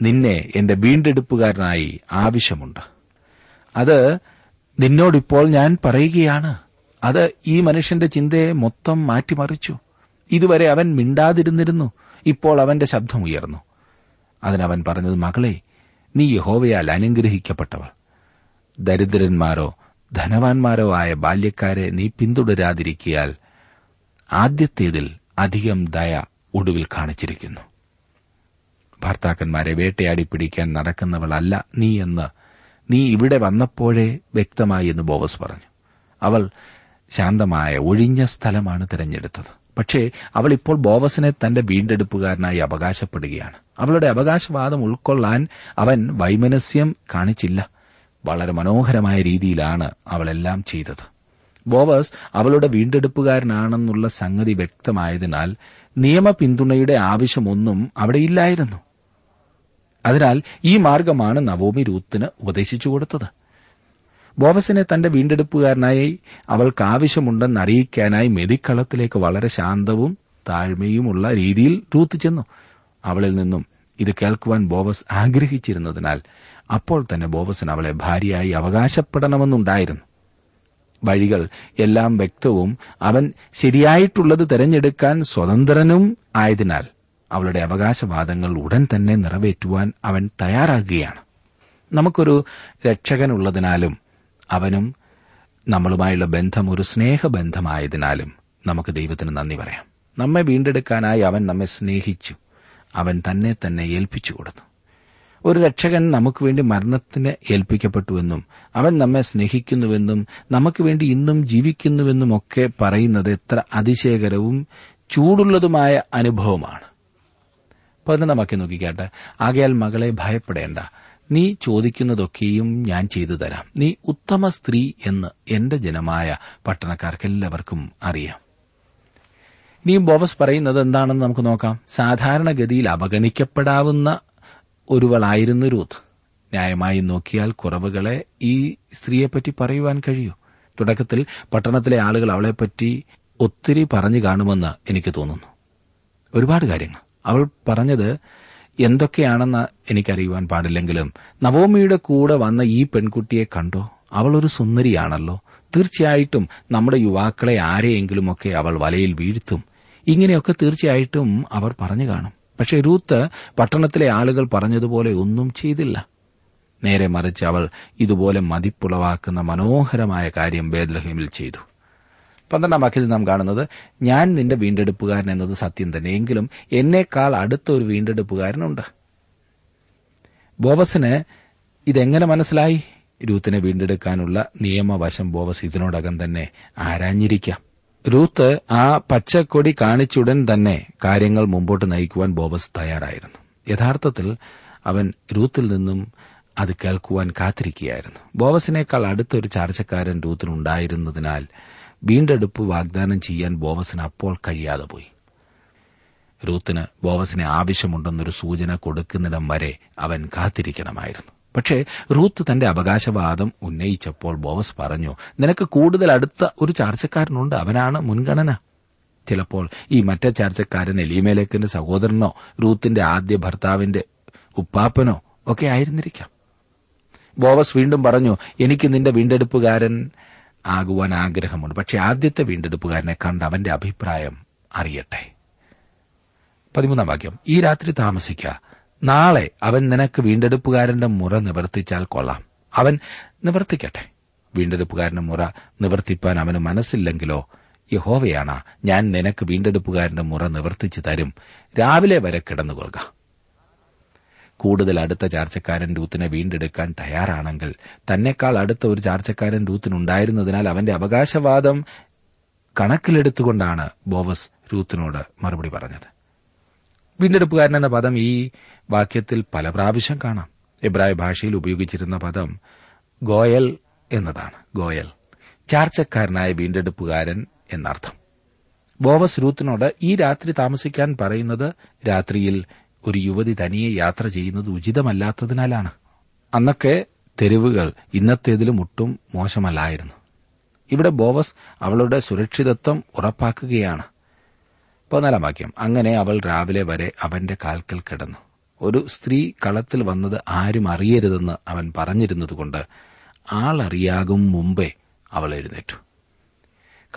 നിന്നെ എന്റെ വീണ്ടെടുപ്പുകാരനായി ആവശ്യമുണ്ട്. അത് നിന്നോടിപ്പോൾ ഞാൻ പറയുകയാണ്. അത് ഈ മനുഷ്യന്റെ ചിന്തയെ മൊത്തം മാറ്റിമറിച്ചു. ഇതുവരെ അവൻ മിണ്ടാതിരുന്നിരുന്നു. ഇപ്പോൾ അവന്റെ ശബ്ദം ഉയർന്നു. അതിനവൻ പറഞ്ഞത് മകളെ നീ യഹോവയാൽ അനുഗ്രഹിക്കപ്പെട്ടവൾ. ദരിദ്രന്മാരോ ധനവാന്മാരോ ആയ ബാല്യക്കാരെ നീ പിന്തുടരാതിരിക്കിയാൽ ആദ്യത്തേതിൽ അധികം ദയ ഒടുവിൽ കാണിച്ചിരിക്കുന്നു. ഭർത്താക്കന്മാരെ വേട്ടയാടി പിടിക്കാൻ നടക്കുന്നവളല്ല നീ എന്ന് നീ ഇവിടെ വന്നപ്പോഴേ വ്യക്തമായി എന്ന് ബോവസ് പറഞ്ഞു. അവൾ ശാന്തമായ ഒഴിഞ്ഞ സ്ഥലമാണ് തിരഞ്ഞെടുത്തത്. പക്ഷേ അവൾ ഇപ്പോൾ ബോവസിനെ തന്റെ വീണ്ടെടുപ്പുകാരനായി അവകാശപ്പെടുകയാണ്. അവളുടെ അവകാശവാദം ഉൾക്കൊള്ളാൻ അവൻ വൈമനസ്യം കാണിച്ചില്ല. വളരെ മനോഹരമായ രീതിയിലാണ് അവളെല്ലാം ചെയ്തത്. ബോവസ് അവളുടെ വീണ്ടെടുപ്പുകാരനാണെന്നുള്ള സംഗതി വ്യക്തമായതിനാൽ നിയമ പിന്തുണയുടെ ആവശ്യമൊന്നും അവിടെയില്ലായിരുന്നു അതിനാൽ ഈ മാർഗമാണ് നവോമി രൂത്തിന് ഉപദേശിച്ചു കൊടുത്തത്. ബോവസിനെ തന്റെ വീണ്ടെടുപ്പുകാരനായി അവൾക്ക് ആവശ്യമുണ്ടെന്ന് അറിയിക്കാനായി മെതിക്കളത്തിലേക്ക് വളരെ ശാന്തവും താഴ്മയുമുള്ള രീതിയിൽ രൂത്ത് ചെന്നു. അവളിൽ നിന്നും ഇത് കേൾക്കുവാൻ ബോവസ് ആഗ്രഹിച്ചിരുന്നതിനാൽ അപ്പോൾ തന്നെ ബോവസിന് അവളെ ഭാര്യയായി അവകാശപ്പെടണമെന്നുണ്ടായിരുന്നു. വഴികൾ എല്ലാം വ്യക്തവും അവൻ ശരിയായിട്ടുള്ളത് തെരഞ്ഞെടുക്കാൻ സ്വതന്ത്രനും ആയതിനാൽ അവളുടെ അവകാശവാദങ്ങൾ ഉടൻ തന്നെ നിറവേറ്റുവാൻ അവൻ തയ്യാറാകുകയാണ്. നമുക്കൊരു രക്ഷകനുള്ളതിനാലും അവനും നമ്മളുമായുള്ള ബന്ധം ഒരു സ്നേഹബന്ധമായതിനാലും നമുക്ക് ദൈവത്തിന് നന്ദി പറയാം. നമ്മെ വീണ്ടെടുക്കാനായി അവൻ നമ്മെ സ്നേഹിച്ചു. അവൻ തന്നെ തന്നെ ഏൽപ്പിച്ചു കൊടുത്തു. ഒരു രക്ഷകൻ നമുക്ക് വേണ്ടി മരണത്തിന് ഏൽപ്പിക്കപ്പെട്ടുവെന്നും അവൻ നമ്മെ സ്നേഹിക്കുന്നുവെന്നും നമുക്ക് വേണ്ടി ഇന്നും ജീവിക്കുന്നുവെന്നും ഒക്കെ പറയുന്നത് എത്ര അതിശയകരവും ചൂടുള്ളതുമായ അനുഭവമാണ്. പതിനൊന്നാം നോക്കിക്കാട്ടെ ആകയാൽ മകളെ ഭയപ്പെടേണ്ട. നീ ചോദിക്കുന്നതൊക്കെയും ഞാൻ ചെയ്തു തരാം. നീ ഉത്തമ സ്ത്രീ എന്ന് എന്റെ ജനമായ പട്ടണക്കാർക്കെല്ലാവർക്കും അറിയാം. നീ ബോബസ് പറയുന്നത് എന്താണെന്ന് നമുക്ക് നോക്കാം. സാധാരണഗതിയിൽ അവഗണിക്കപ്പെടാവുന്ന ഒരുവളായിരുന്നു രൂത്ത് ന്യായമായി നോക്കിയാൽ കുറവുകളെ ഈ സ്ത്രീയെപ്പറ്റി പറയുവാൻ കഴിയൂ. തുടക്കത്തിൽ പട്ടണത്തിലെ ആളുകൾ അവളെപ്പറ്റി ഒത്തിരി പറഞ്ഞു കാണുമെന്ന് എനിക്ക് തോന്നുന്നു. ഒരുപാട് കാര്യങ്ങൾ. അവൾ പറഞ്ഞത് എന്തൊക്കെയാണെന്ന് എനിക്കറിയുവാൻ പാടില്ലെങ്കിലും നവോമിയുടെ കൂടെ വന്ന ഈ പെൺകുട്ടിയെ കണ്ടോ? അവൾ ഒരു സുന്ദരിയാണല്ലോ. തീർച്ചയായിട്ടും നമ്മുടെ യുവാക്കളെ ആരെയെങ്കിലുമൊക്കെ അവൾ വലയിൽ വീഴ്ത്തും. ഇങ്ങനെയൊക്കെ തീർച്ചയായിട്ടും അവർ പറഞ്ഞു കാണും. പക്ഷെ രൂത്ത് പട്ടണത്തിലെ ആളുകൾ പറഞ്ഞതുപോലെ ഒന്നും ചെയ്തില്ല. നേരെ മറിച്ച് അവൾ ഇതുപോലെ മതിപ്പുളവാക്കുന്ന മനോഹരമായ കാര്യം ബേദ്ലഹീമിൽ ചെയ്തു. പന്ത്രണ്ടാം വാക്യത്തിൽ നാം കാണുന്നത് ഞാൻ നിന്റെ വീണ്ടെടുപ്പുകാരൻ എന്നത് സത്യം തന്നെ. എങ്കിലും എന്നേക്കാൾ അടുത്ത ഒരു വീണ്ടെടുപ്പുകാരനുണ്ട്. ബോബസിന് ഇതെങ്ങനെ മനസ്സിലായി? രൂത്തിനെ വീണ്ടെടുക്കാനുള്ള നിയമവശം ബോബസ് ഇതിനോടകം തന്നെ ആരാഞ്ഞിരിക്കാം. രൂത്ത് ആ പച്ചക്കൊടി കാണിച്ചുടൻ തന്നെ കാര്യങ്ങൾ മുമ്പോട്ട് നയിക്കുവാൻ ബോബസ് തയ്യാറായിരുന്നു. യഥാർത്ഥത്തിൽ അവൻ രൂത്തിൽ നിന്നും അത് കേൾക്കുവാൻ കാത്തിരിക്കുകയായിരുന്നു. ബോബസിനേക്കാൾ അടുത്തൊരു ചാർച്ചക്കാരൻ രൂത്തിനുണ്ടായിരുന്നതിനാൽ വീണ്ടെടുപ്പ് വാഗ്ദാനം ചെയ്യാൻ ബോവസിന് അപ്പോൾ കഴിയാതെ പോയി. റൂത്തിന് ബോവസിനെ ആവശ്യമുണ്ടെന്നൊരു സൂചന കൊടുക്കുന്നിടം വരെ അവൻ കാത്തിരിക്കണമായിരുന്നു. പക്ഷേ റൂത്ത് തന്റെ അവകാശവാദം ഉന്നയിച്ചപ്പോൾ ബോവസ് പറഞ്ഞു നിനക്ക് കൂടുതൽ അടുത്ത ഒരു ചാർച്ചക്കാരനുണ്ട്. അവനാണ് മുൻഗണന. ചിലപ്പോൾ ഈ മറ്റേ ചാർച്ചക്കാരൻ എലിമേലേക്കിന്റെ സഹോദരനോ റൂത്തിന്റെ ആദ്യ ഭർത്താവിന്റെ ഉപ്പാപ്പനോ ഒക്കെ ആയിരുന്നിരിക്കാം. ബോവസ് വീണ്ടും പറഞ്ഞു എനിക്ക് നിന്റെ വീണ്ടെടുപ്പുകാരൻ ആകുവാൻ ആഗ്രഹമുണ്ട് പക്ഷെ ആദ്യത്തെ വീണ്ടെടുപ്പുകാരനെ കണ്ട് അവന്റെ അഭിപ്രായം അറിയട്ടെ. പതിമൂന്നാം വാക്യം. ഈ രാത്രി താമസിക്ക. നാളെ അവൻ നിനക്ക് വീണ്ടെടുപ്പുകാരന്റെ മുറ നിവർത്തിച്ചാൽ കൊള്ളാം. അവൻ നിവർത്തിക്കട്ടെ. വീണ്ടെടുപ്പുകാരന്റെ മുറ നിവർത്തിപ്പാൻ അവന് മനസ്സില്ലെങ്കിലോ? യഹോവയാണ് ഞാൻ നിനക്ക് വീണ്ടെടുപ്പുകാരന്റെ മുറ നിവർത്തിച്ചു തരും. രാവിലെ വരെ കിടന്നുകൊള്ളുക. കൂടുതൽ അടുത്ത ചാർച്ചക്കാരൻ രൂത്തിനെ വീണ്ടെടുക്കാൻ തയ്യാറാണെങ്കിൽ തന്നെക്കാൾ അടുത്ത ഒരു ചാർച്ചക്കാരൻ രൂത്തിനുണ്ടായിരുന്നതിനാൽ അവന്റെ അവകാശവാദം കണക്കിലെടുത്തുകൊണ്ടാണ് ബോവസ് രൂത്തിനോട് മറുപടി പറഞ്ഞത്. വീണ്ടെടുപ്പുകാരൻ എന്ന പദം ഈ വാക്യത്തിൽ പല പ്രാവശ്യം കാണാം. എബ്രായ ഭാഷയിൽ ഉപയോഗിച്ചിരുന്ന പദം ഗോയൽ എന്നതാണ്. ഗോയൽ. ചാർച്ചക്കാരനായ വീണ്ടെടുപ്പുകാരൻ എന്നർത്ഥം. ബോവസ് രൂത്തിനോട് ഈ രാത്രി താമസിക്കാൻ പറയുന്നത് രാത്രിയിൽ ഒരു യുവതി തനിയെ യാത്ര ചെയ്യുന്നത് ഉചിതമല്ലാത്തതിനാലാണ്. അന്നൊക്കെ തെരുവുകൾ ഇന്നത്തേതിലും ഒട്ടും മോശമല്ലായിരുന്നു. ഇവിടെ ബോവസ് അവളുടെ സുരക്ഷിതത്വം ഉറപ്പാക്കുകയാണ്. പതിനാലാം വാക്യം. അങ്ങനെ അവൾ രാവിലെ വരെ അവന്റെ കാൽക്കൽ കിടന്നു. ഒരു സ്ത്രീ കളത്തിൽ വന്നത് ആരും അറിയരുതെന്ന് അവൻ പറഞ്ഞിരുന്നതുകൊണ്ട് ആളറിയാകും മുമ്പേ അവൾ എഴുന്നേറ്റു.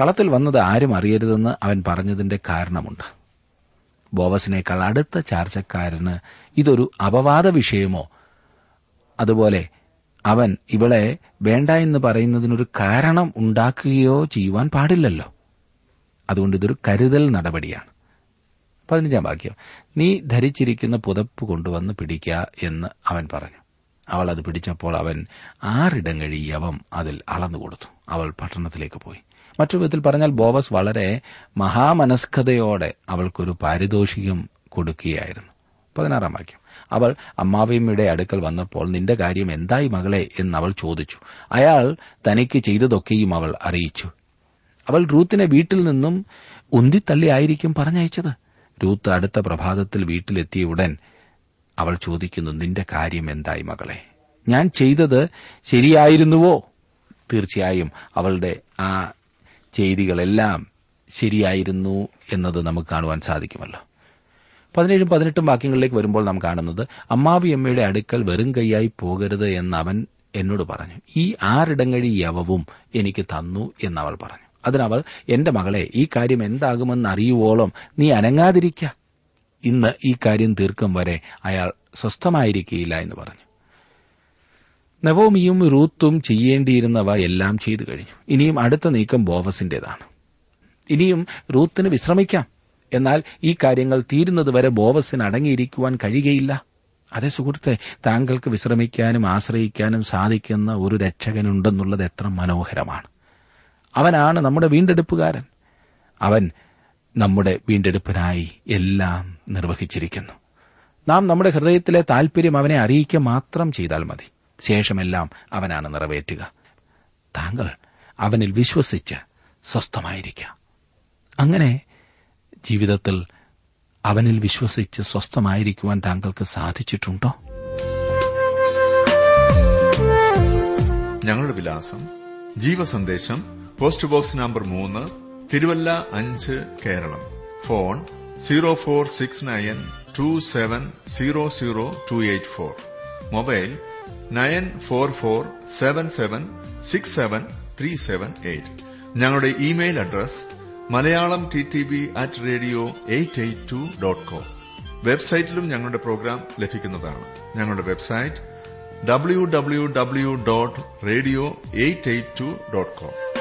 കളത്തിൽ വന്നത് ആരും അറിയരുതെന്ന് അവൻ പറഞ്ഞതിന്റെ കാരണമുണ്ട്. ബോവസിനേക്കാൾ അടുത്ത ചാർച്ചക്കാരന് ഇതൊരു അപവാദ വിഷയമോ? അതുപോലെ അവൻ ഇവളെ വേണ്ട എന്ന് പറയുന്നതിനൊരു കാരണം ഉണ്ടാക്കുകയോ ചെയ്യുവാൻ പാടില്ലല്ലോ. അതുകൊണ്ട് ഇതൊരു കരുതൽ നടപടിയാണ്. പതിനഞ്ചാം വാക്യം. നീ ധരിച്ചിരിക്കുന്ന പുതപ്പ് കൊണ്ടുവന്ന് പിടിക്കുക എന്ന് അവൻ പറഞ്ഞു. അവൾ അത് പിടിച്ചപ്പോൾ അവൻ ആറിടം കഴിയവം അതിൽ അളന്നുകൊടുത്തു. അവൾ പട്ടണത്തിലേക്ക് പോയി. മറ്റൊരു വിധത്തിൽ പറഞ്ഞാൽ ബോവസ് വളരെ മഹാമനസ്കതയോടെ അവൾക്കൊരു പാരിതോഷികം കൊടുക്കുകയായിരുന്നു. പതിനാറാം വാക്യം. അവൾ അമ്മാവിയമ്മയുടെ അടുക്കൽ വന്നപ്പോൾ നിന്റെ കാര്യം എന്തായി മകളെ? എന്ന് അവൾ ചോദിച്ചു. അയാൾ തനിക്ക് ചെയ്തതൊക്കെയും അവൾ അറിയിച്ചു. അവൾ റൂത്തിനെ വീട്ടിൽ നിന്നും ഉന്തിത്തള്ളിയായിരിക്കും പറഞ്ഞയച്ചത്. രൂത്ത് അടുത്ത പ്രഭാതത്തിൽ വീട്ടിലെത്തിയ ഉടൻ അവൾ ചോദിക്കുന്നു നിന്റെ കാര്യം എന്തായി മകളെ? ഞാൻ ചെയ്തത് ശരിയായിരുന്നുവോ? തീർച്ചയായും അവളുടെ ആ ചെയ്തികളെല്ലാം ശരിയായിരുന്നു എന്നത് നമുക്ക് കാണുവാൻ സാധിക്കുമല്ലോ. പതിനേഴും പതിനെട്ടും വാക്യങ്ങളിലേക്ക് വരുമ്പോൾ നാം കാണുന്നത് അമ്മാവിയമ്മയുടെ അടുക്കൽ വെറും കൈയായി പോകരുത് എന്ന് അവൻ എന്നോട് പറഞ്ഞു. ഈ ആറിടങ്ങഴി യവവും എനിക്ക് തന്നു എന്നവൾ പറഞ്ഞു. അതിനവൾ എന്റെ മകളെ ഈ കാര്യം എന്താകുമെന്ന് അറിയുവോളം നീ അനങ്ങാതിരിക്ക. ഇന്ന് ഈ കാര്യം തീർക്കും വരെ അയാൾ സ്വസ്ഥമായിരിക്കില്ല എന്ന് പറഞ്ഞു. നവോമിയും റൂത്തും ചെയ്യേണ്ടിയിരുന്നവ എല്ലാം ചെയ്തു കഴിഞ്ഞു. ഇനിയും അടുത്ത നീക്കം ബോവസിന്റേതാണ്. ഇനിയും റൂത്തിന് വിശ്രമിക്കാം. എന്നാൽ ഈ കാര്യങ്ങൾ തീരുന്നതുവരെ ബോവസിന് അടങ്ങിയിരിക്കുവാൻ കഴിയുകയില്ല. അതേ സുഹൃത്തെ താങ്കൾക്ക് വിശ്രമിക്കാനും ആശ്രയിക്കാനും സാധിക്കുന്ന ഒരു രക്ഷകനുണ്ടെന്നുള്ളത് എത്ര മനോഹരമാണ്. അവനാണ് നമ്മുടെ വീണ്ടെടുപ്പുകാരൻ. അവൻ നമ്മുടെ വീണ്ടെടുപ്പിനായി എല്ലാം നിർവഹിച്ചിരിക്കുന്നു. നാം നമ്മുടെ ഹൃദയത്തിലെ താൽപര്യം അവനെ അറിയിക്കുക മാത്രം ചെയ്താൽ മതി. ശേഷമെല്ലാം അവനാണ് നിറവേറ്റുക. താങ്കൾ അവനിൽ വിശ്വസിച്ച് സ്വസ്ഥമായിരിക്കുക അങ്ങനെ ജീവിതത്തിൽ അവനിൽ വിശ്വസിച്ച് സ്വസ്ഥമായിരിക്കുവാൻ താങ്കൾക്ക് സാധിച്ചിട്ടുണ്ടോ? ഞങ്ങളുടെ വിലാസം ജീവസന്ദേശം പോസ്റ്റ് ബോക്സ് നമ്പർ മൂന്ന് തിരുവല്ല അഞ്ച് Keralam. Phone zero four six nine two seven zero zero two eight four. Mobile nine four four seven seven six seven three seven eight. ഞങ്ങളുടെ email address Malayalam T T B at radio eight eight two dot com. വെബ്സൈറ്റിലും ഞങ്ങളുടെ programme ലഭിക്കുന്നതാണ്. ഞങ്ങളുടെ website W W W dot radio eight eight two dot com.